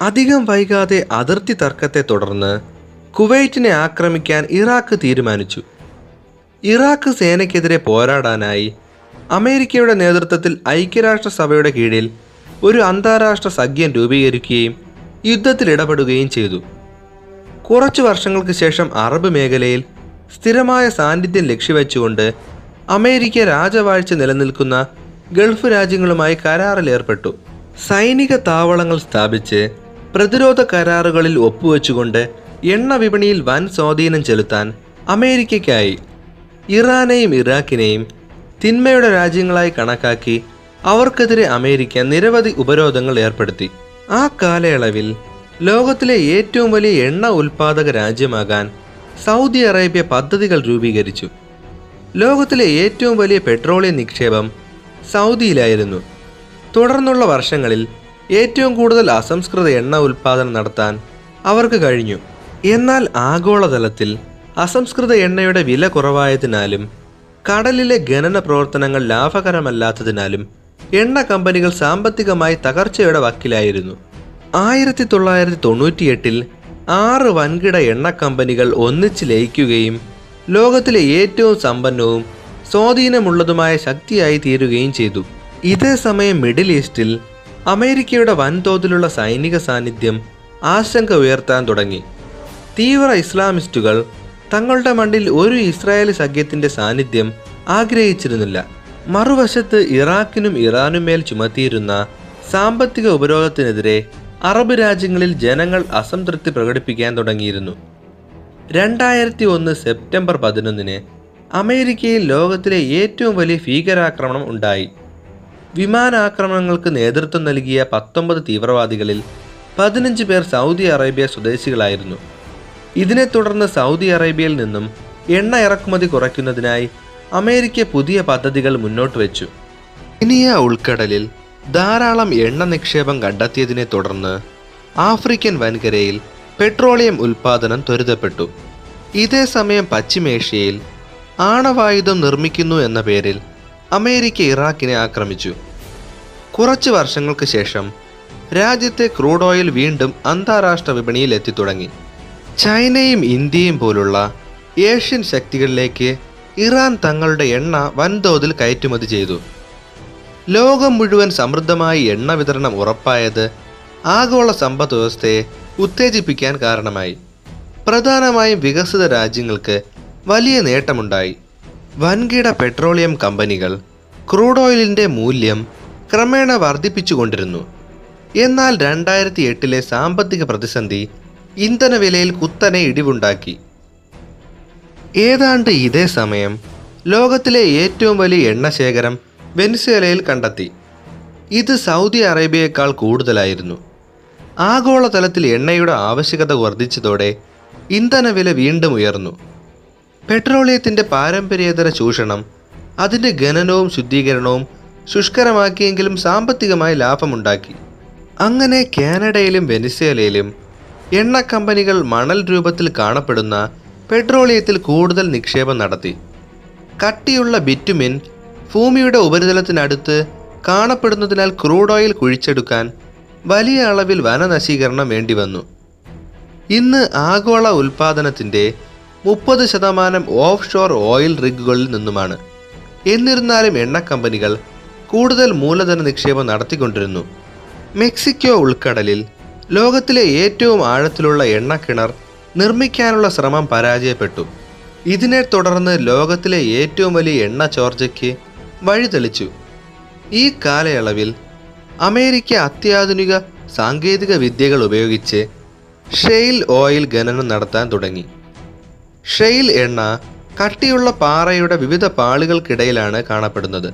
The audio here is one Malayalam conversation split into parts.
അധികം വൈകാതെ അതിർത്തി തർക്കത്തെ തുടർന്ന് കുവൈറ്റിനെ ആക്രമിക്കാൻ ഇറാഖ് തീരുമാനിച്ചു. ഇറാഖ് സേനയ്ക്കെതിരെ പോരാടാനായി അമേരിക്കയുടെ നേതൃത്വത്തിൽ ഐക്യരാഷ്ട്രസഭയുടെ കീഴിൽ ഒരു അന്താരാഷ്ട്ര സഖ്യം രൂപീകരിക്കുകയും യുദ്ധത്തിൽ ഇടപെടുകയും ചെയ്തു. കുറച്ചു വർഷങ്ങൾക്ക് ശേഷം അറബ് മേഖലയിൽ സ്ഥിരമായ സാന്നിധ്യം ലക്ഷ്യവെച്ചുകൊണ്ട് അമേരിക്ക രാജവാഴ്ച നിലനിൽക്കുന്ന ഗൾഫ് രാജ്യങ്ങളുമായി കരാറിലേർപ്പെട്ടു സൈനിക താവളങ്ങൾ സ്ഥാപിച്ച് പ്രതിരോധ കരാറുകളിൽ ഒപ്പുവെച്ചുകൊണ്ട് എണ്ണ വിപണിയിൽ വൻ സ്വാധീനം ചെലുത്താൻ അമേരിക്കയ്ക്കായി ഇറാനെയും ഇറാഖിനെയും തിന്മയുടെ രാജ്യങ്ങളായി കണക്കാക്കി അവർക്കെതിരെ അമേരിക്ക നിരവധി ഉപരോധങ്ങൾ ഏർപ്പെടുത്തി. ആ കാലയളവിൽ ലോകത്തിലെ ഏറ്റവും വലിയ എണ്ണ ഉൽപാദക രാജ്യമാകാൻ സൗദി അറേബ്യ പദ്ധതികൾ രൂപീകരിച്ചു. ലോകത്തിലെ ഏറ്റവും വലിയ പെട്രോളിയം നിക്ഷേപം സൗദിയിലായിരുന്നു. തുടർന്നുള്ള വർഷങ്ങളിൽ ഏറ്റവും കൂടുതൽ അസംസ്കൃത എണ്ണ ഉൽപാദനം നടത്താൻ അവർക്ക് കഴിഞ്ഞു. എന്നാൽ ആഗോളതലത്തിൽ അസംസ്കൃത എണ്ണയുടെ വില കുറവായതിനാലും കടലിലെ ഖനന പ്രവർത്തനങ്ങൾ ലാഭകരമല്ലാത്തതിനാലും എണ്ണ കമ്പനികൾ സാമ്പത്തികമായി തകർച്ചയുടെ വക്കിലായിരുന്നു. ആയിരത്തി തൊള്ളായിരത്തി തൊണ്ണൂറ്റിയെട്ടിൽ ആറ് വൻകിട എണ്ണ കമ്പനികൾ ഒന്നിച്ച് ലയിക്കുകയും ലോകത്തിലെ ഏറ്റവും സമ്പന്നവും സ്വാധീനമുള്ളതുമായ ശക്തിയായി തീരുകയും ചെയ്തു. ഇതേ സമയം മിഡിൽ ഈസ്റ്റിൽ അമേരിക്കയുടെ വൻതോതിലുള്ള സൈനിക സാന്നിധ്യം ആശങ്ക ഉയർത്താൻ തുടങ്ങി. തീവ്ര ഇസ്ലാമിസ്റ്റുകൾ തങ്ങളുടെ മണ്ണിൽ ഒരു ഇസ്രായേലി സഖ്യത്തിന്റെ സാന്നിധ്യം ആഗ്രഹിച്ചിരുന്നില്ല. മറുവശത്ത് ഇറാഖിനും ഇറാനും മേൽ ചുമത്തിയിരുന്ന സാമ്പത്തിക ഉപരോധത്തിനെതിരെ അറബ് രാജ്യങ്ങളിൽ ജനങ്ങൾ അസംതൃപ്തി പ്രകടിപ്പിക്കാൻ തുടങ്ങിയിരുന്നു. രണ്ടായിരത്തി ഒന്ന് സെപ്റ്റംബർ പതിനൊന്നിന് അമേരിക്കയിൽ ലോകത്തിലെ ഏറ്റവും വലിയ ഭീകരാക്രമണം ഉണ്ടായി. വിമാനാക്രമണങ്ങൾക്ക് നേതൃത്വം നൽകിയ പത്തൊമ്പത് തീവ്രവാദികളിൽ പതിനഞ്ച് പേർ സൗദി അറേബ്യ സ്വദേശികളായിരുന്നു. ഇതിനെ തുടർന്ന് സൗദി അറേബ്യയിൽ നിന്നും എണ്ണ ഇറക്കുമതി കുറയ്ക്കുന്നതിനായി അമേരിക്ക പുതിയ പദ്ധതികൾ മുന്നോട്ട് വെച്ചു. ഇനിയ ഉൾക്കടലിൽ ധാരാളം എണ്ണ നിക്ഷേപം കണ്ടെത്തിയതിനെ തുടർന്ന് ആഫ്രിക്കൻ വൻകരയിൽ പെട്രോളിയം ഉൽപാദനം ത്വരിതപ്പെട്ടു. ഇതേ സമയം പശ്ചിമേഷ്യയിൽ ആണവായുധം നിർമ്മിക്കുന്നു എന്ന പേരിൽ അമേരിക്ക ഇറാഖിനെ ആക്രമിച്ചു. കുറച്ച് വർഷങ്ങൾക്ക് ശേഷം രാജ്യത്തെ ക്രൂഡ് ഓയിൽ വീണ്ടും അന്താരാഷ്ട്ര വിപണിയിൽ എത്തിത്തുടങ്ങി. ചൈനയും ഇന്ത്യയും പോലുള്ള ഏഷ്യൻ ശക്തികളിലേക്ക് ഇറാൻ തങ്ങളുടെ എണ്ണ വൻതോതിൽ കയറ്റുമതി ചെയ്തു. ലോകം മുഴുവൻ സമൃദ്ധമായി എണ്ണ വിതരണം ഉറപ്പായത് ആഗോള സമ്പദ് വ്യവസ്ഥയെ ഉത്തേജിപ്പിക്കാൻ കാരണമായി. പ്രധാനമായും വികസിത രാജ്യങ്ങൾക്ക് വലിയ നേട്ടമുണ്ടായി. വൻകിട പെട്രോളിയം കമ്പനികൾ ക്രൂഡ് ഓയിലിന്റെ മൂല്യം ക്രമേണ വർദ്ധിപ്പിച്ചുകൊണ്ടിരുന്നു. എന്നാൽ രണ്ടായിരത്തി എട്ടിലെ സാമ്പത്തിക പ്രതിസന്ധി ഇന്ധനവിലയിൽ കുത്തനെ ഇടിവുണ്ടാക്കി. ഏതാണ്ട് ഇതേ സമയം ലോകത്തിലെ ഏറ്റവും വലിയ എണ്ണ ശേഖരം വെനിസ്വേലയിൽ കണ്ടെത്തി. ഇത് സൗദി അറേബ്യയേക്കാൾ കൂടുതലായിരുന്നു. ആഗോളതലത്തിൽ എണ്ണയുടെ ആവശ്യകത വർദ്ധിച്ചതോടെ ഇന്ധനവില വീണ്ടും ഉയർന്നു. പെട്രോളിയത്തിന്റെ പാരമ്പര്യേതര ചൂഷണം അതിന്റെ ഖനനവും ശുദ്ധീകരണവും ശുഷ്കരമാക്കിയെങ്കിലും സാമ്പത്തികമായി ലാഭമുണ്ടാക്കി. അങ്ങനെ കാനഡയിലും വെനിസ്വേലയിലും എണ്ണ കമ്പനികൾ മണൽ രൂപത്തിൽ കാണപ്പെടുന്ന പെട്രോളിയത്തിൽ കൂടുതൽ നിക്ഷേപം നടത്തി. കട്ടിയുള്ള ബിറ്റുമിൻ ഭൂമിയുടെ ഉപരിതലത്തിനടുത്ത് കാണപ്പെടുന്നതിനാൽ ക്രൂഡ് ഓയിൽ കുഴിച്ചെടുക്കാൻ വലിയ അളവിൽ വനനശീകരണം വേണ്ടിവന്നു. ഇന്ന് ആഗോള ഉൽപാദനത്തിന്റെ മുപ്പത് ശതമാനം ഓഫ് ഷോർ ഓയിൽ റിഗുകളിൽ നിന്നുമാണ്. എന്നിരുന്നാലും എണ്ണ കമ്പനികൾ കൂടുതൽ മൂലധന നിക്ഷേപം നടത്തിക്കൊണ്ടിരുന്നു. മെക്സിക്കോ ഉൾക്കടലിൽ ലോകത്തിലെ ഏറ്റവും ആഴത്തിലുള്ള എണ്ണക്കിണർ നിർമ്മിക്കാനുള്ള ശ്രമം പരാജയപ്പെട്ടു. ഇതിനെ തുടർന്ന് ലോകത്തിലെ ഏറ്റവും വലിയ എണ്ണ ചോർച്ചയ്ക്ക് വഴിതെളിച്ചു ഈ കാലയളവിൽ അമേരിക്ക അത്യാധുനിക സാങ്കേതിക വിദ്യകൾ ഉപയോഗിച്ച് ഷെയിൽ ഓയിൽ ഖനനം നടത്താൻ തുടങ്ങി. ഷെയിൽ എണ്ണ കട്ടിയുള്ള പാറയുടെ വിവിധ പാളുകൾക്കിടയിലാണ് കാണപ്പെടുന്നത്.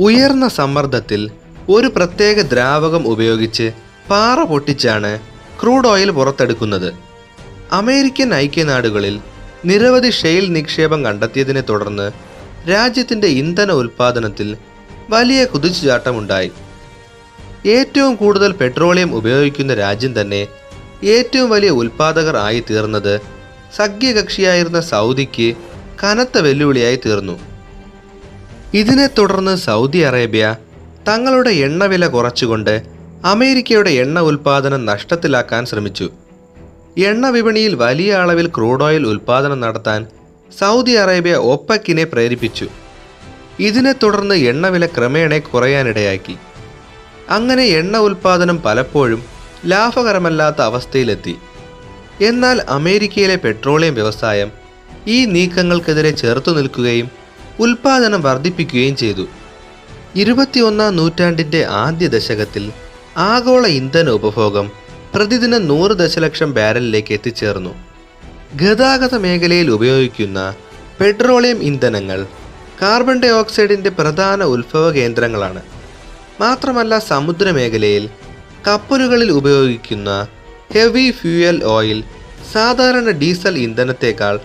ഉയർന്ന സമ്മർദ്ദത്തിൽ ഒരു പ്രത്യേക ദ്രാവകം ഉപയോഗിച്ച് പാറ പൊട്ടിച്ചാണ് ക്രൂഡ് ഓയിൽ പുറത്തെടുക്കുന്നത്. അമേരിക്കൻ ഐക്യനാടുകളിൽ നിരവധി ഷെയിൽ നിക്ഷേപം കണ്ടെത്തിയതിനെ തുടർന്ന് രാജ്യത്തിന്റെ ഇന്ധന ഉൽപ്പാദനത്തിൽ വലിയ കുതിച്ചുചാട്ടമുണ്ടായി. ഏറ്റവും കൂടുതൽ പെട്രോളിയം ഉപയോഗിക്കുന്ന രാജ്യം തന്നെ ഏറ്റവും വലിയ ഉൽപ്പാദകർ ആയി തീർന്നത് സഖ്യകക്ഷിയായിരുന്ന സൗദിക്ക് കനത്ത വെല്ലുവിളിയായി തീർന്നു. ഇതിനെ തുടർന്ന് സൗദി അറേബ്യ തങ്ങളുടെ എണ്ണവില കുറച്ചുകൊണ്ട് അമേരിക്കയുടെ എണ്ണ ഉൽപ്പാദനം നഷ്ടത്തിലാക്കാൻ ശ്രമിച്ചു. എണ്ണ വിപണിയിൽ വലിയ അളവിൽ ക്രൂഡ് ഓയിൽ ഉൽപ്പാദനം നടത്താൻ സൗദി അറേബ്യ ഒപ്പക്കിനെ പ്രേരിപ്പിച്ചു. ഇതിനെ തുടർന്ന് എണ്ണവില ക്രമേണ കുറയാനിടയാക്കി. അങ്ങനെ എണ്ണ ഉൽപ്പാദനം പലപ്പോഴും ലാഭകരമല്ലാത്ത അവസ്ഥയിലെത്തി. എന്നാൽ അമേരിക്കയിലെ പെട്രോളിയം വ്യവസായം ഈ നീക്കങ്ങൾക്കെതിരെ ചെറുത്തു നിൽക്കുകയും ഉൽപ്പാദനം വർദ്ധിപ്പിക്കുകയും ചെയ്തു. ഇരുപത്തിയൊന്നാം നൂറ്റാണ്ടിന്റെ ആദ്യ ദശകത്തിൽ ആഗോള ഇന്ധന ഉപഭോഗം പ്രതിദിനം നൂറ് ദശലക്ഷം ബാരലിലേക്ക് എത്തിച്ചേർന്നു. ഗതാഗത മേഖലയിൽ ഉപയോഗിക്കുന്ന പെട്രോളിയം ഇന്ധനങ്ങൾ കാർബൺ ഡൈ ഓക്സൈഡിന്റെ പ്രധാന ഉത്ഭവ കേന്ദ്രങ്ങളാണ്. മാത്രമല്ല സമുദ്രമേഖലയിൽ കപ്പലുകളിൽ ഉപയോഗിക്കുന്ന ഹെവി ഫ്യൂയൽ ഓയിൽ സാധാരണ ഡീസൽ ഇന്ധനത്തേക്കാൾ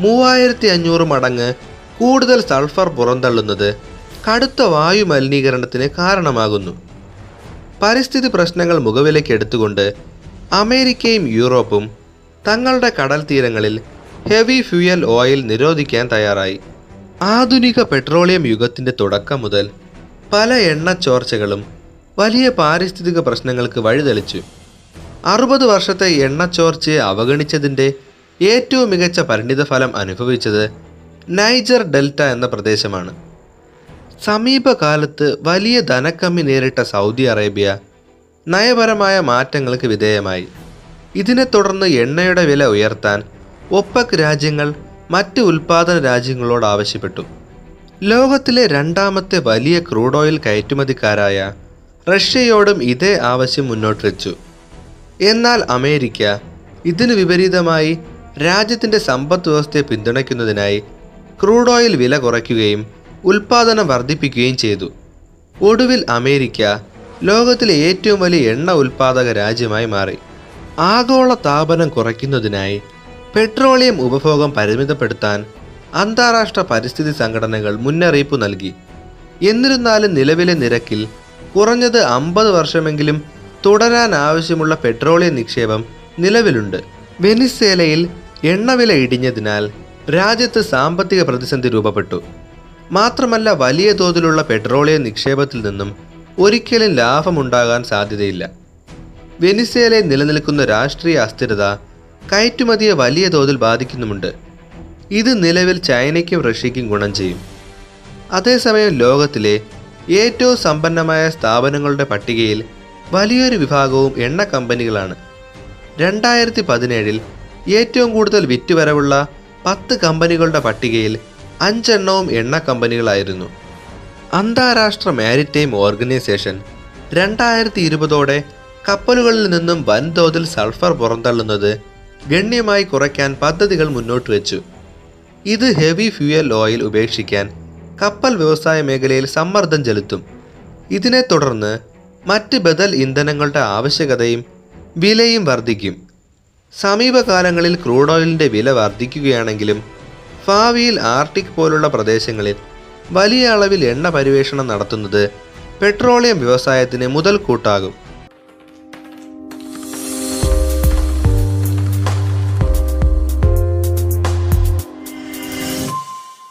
മൂവായിരത്തി അഞ്ഞൂറ് മടങ്ങ് കൂടുതൽ സൾഫർ പുറന്തള്ളുന്നത് കടുത്ത വായു മലിനീകരണത്തിന് കാരണമാകുന്നു. പരിസ്ഥിതി പ്രശ്നങ്ങൾ മുഖവിലേക്ക് എടുത്തുകൊണ്ട് അമേരിക്കയും യൂറോപ്പും തങ്ങളുടെ കടൽ തീരങ്ങളിൽ ഹെവി ഫ്യൂയൽ ഓയിൽ നിരോധിക്കാൻ തയ്യാറായി. ആധുനിക പെട്രോളിയം യുഗത്തിന്റെ തുടക്കം മുതൽ പല എണ്ണ ചോർച്ചകളും വലിയ പാരിസ്ഥിതിക പ്രശ്നങ്ങൾക്ക് വഴിതെളിച്ചു. അറുപത് വർഷത്തെ എണ്ണ ചോർച്ചയെ അവഗണിച്ചതിന്റെ ഏറ്റവും മികച്ച പരിണിതഫലം അനുഭവിച്ചത് നൈജർ ഡെൽറ്റ എന്ന പ്രദേശമാണ്. സമീപകാലത്ത് വലിയ ധനക്കമ്മി നേരിട്ട സൗദി അറേബ്യ നയപരമായ മാറ്റങ്ങൾക്ക് വിധേയമായി. ഇതിനെ തുടർന്ന് എണ്ണയുടെ വില ഉയർത്താൻ ഒപ്പക് രാജ്യങ്ങൾ മറ്റ് ഉൽപാദന രാജ്യങ്ങളോട് ആവശ്യപ്പെട്ടു. ലോകത്തിലെ രണ്ടാമത്തെ വലിയ ക്രൂഡ് ഓയിൽ കയറ്റുമതിക്കാരായ റഷ്യയോടും ഇതേ ആവശ്യം മുന്നോട്ട് വെച്ചു. എന്നാൽ അമേരിക്ക ഇതിനു വിപരീതമായി രാജ്യത്തിന്റെ സമ്പദ് വ്യവസ്ഥയെ പിന്തുണയ്ക്കുന്നതിനായി ക്രൂഡ് ഓയിൽ വില കുറയ്ക്കുകയും ഉൽപാദനം വർദ്ധിപ്പിക്കുകയും ചെയ്തു. ഒടുവിൽ അമേരിക്ക ലോകത്തിലെ ഏറ്റവും വലിയ എണ്ണ ഉൽപാദക രാജ്യമായി മാറി. ആഗോള താപനം കുറയ്ക്കുന്നതിനായി പെട്രോളിയം ഉപഭോഗം പരിമിതപ്പെടുത്താൻ അന്താരാഷ്ട്ര പരിസ്ഥിതി സംഘടനകൾ മുന്നറിയിപ്പ് നൽകി. എന്നിരുന്നാലും നിലവിലെ നിരക്കിൽ കുറഞ്ഞത് അമ്പത് വർഷമെങ്കിലും തുടരാൻ ആവശ്യമുള്ള പെട്രോളിയം നിക്ഷേപം നിലവിലുണ്ട്. വെനിസ്വേലയിൽ എണ്ണവില ഇടിഞ്ഞതിനാൽ രാജ്യത്ത് സാമ്പത്തിക പ്രതിസന്ധി രൂപപ്പെട്ടു. മാത്രമല്ല വലിയ തോതിലുള്ള പെട്രോളിയം നിക്ഷേപത്തിൽ നിന്നും ഒരിക്കലും ലാഭമുണ്ടാകാൻ സാധ്യതയില്ല. വെനിസേലയിൽ നിലനിൽക്കുന്ന രാഷ്ട്രീയ അസ്ഥിരത കയറ്റുമതിയെ വലിയ തോതിൽ ബാധിക്കുന്നുമുണ്ട്. ഇത് നിലവിൽ ചൈനയ്ക്കും റഷ്യയ്ക്കും ഗുണം ചെയ്യും. അതേസമയം ലോകത്തിലെ ഏറ്റവും സമ്പന്നമായ സ്ഥാപനങ്ങളുടെ പട്ടികയിൽ വലിയൊരു വിഭാഗവും എണ്ണ കമ്പനികളാണ്. രണ്ടായിരത്തി പതിനേഴിൽ ഏറ്റവും കൂടുതൽ വിറ്റുവരവുള്ള പത്ത് കമ്പനികളുടെ പട്ടികയിൽ അഞ്ചെണ്ണവും എണ്ണ കമ്പനികളായിരുന്നു. അന്താരാഷ്ട്ര മാരിടൈം ഓർഗനൈസേഷൻ രണ്ടായിരത്തി ഇരുപതോടെ കപ്പലുകളിൽ നിന്നും വൻതോതിൽ സൾഫർ പുറന്തള്ളുന്നത് ഗണ്യമായി കുറയ്ക്കാൻ പദ്ധതികൾ മുന്നോട്ട് വെച്ചു. ഇത് ഹെവി ഫ്യൂയൽ ഓയിൽ ഉപേക്ഷിക്കാൻ കപ്പൽ വ്യവസായ മേഖലയിൽ സമ്മർദ്ദം ചെലുത്തും. ഇതിനെ തുടർന്ന് മറ്റ് ബദൽ ഇന്ധനങ്ങളുടെ ആവശ്യകതയും വിലയും വർദ്ധിക്കും. സമീപകാലങ്ങളിൽ ക്രൂഡ് ഓയിലിന്റെ വില വർദ്ധിക്കുകയാണെങ്കിലും ഭാവിയിൽ ആർട്ടിക് പോലുള്ള പ്രദേശങ്ങളിൽ വലിയ അളവിൽ എണ്ണ പരിവേഷണം നടത്തുന്നത് പെട്രോളിയം വ്യവസായത്തിന് മുതൽക്കൂട്ടാകും.